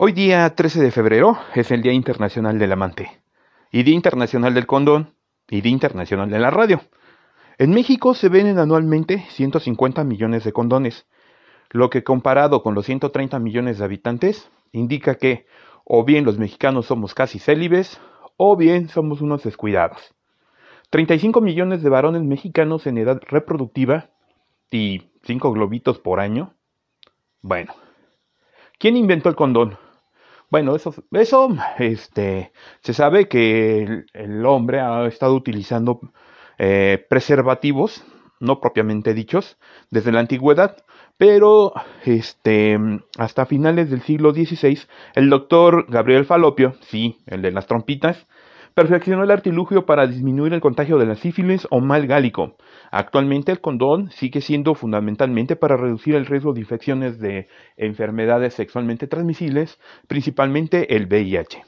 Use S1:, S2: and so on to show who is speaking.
S1: Hoy día 13 de febrero es el Día Internacional del Amante, y Día Internacional del Condón, y Día Internacional de la Radio. En México se venden anualmente 150 millones de condones, lo que comparado con los 130 millones de habitantes, indica que o bien los mexicanos somos casi célibes, o bien somos unos descuidados. 35 millones de varones mexicanos en edad reproductiva y 5 globitos por año. Bueno, ¿quién inventó el condón? Bueno, eso, eso este, se sabe que el, hombre ha estado utilizando eh, preservativos, no propiamente dichos, desde la antigüedad, pero este, hasta finales del siglo XVI, el doctor Gabriel Falopio, sí, el de las trompitas, perfeccionó el artilugio para disminuir el contagio de la sífilis o mal gálico. Actualmente el condón sigue siendo fundamentalmente para reducir el riesgo de infecciones de enfermedades sexualmente transmisibles, principalmente el VIH.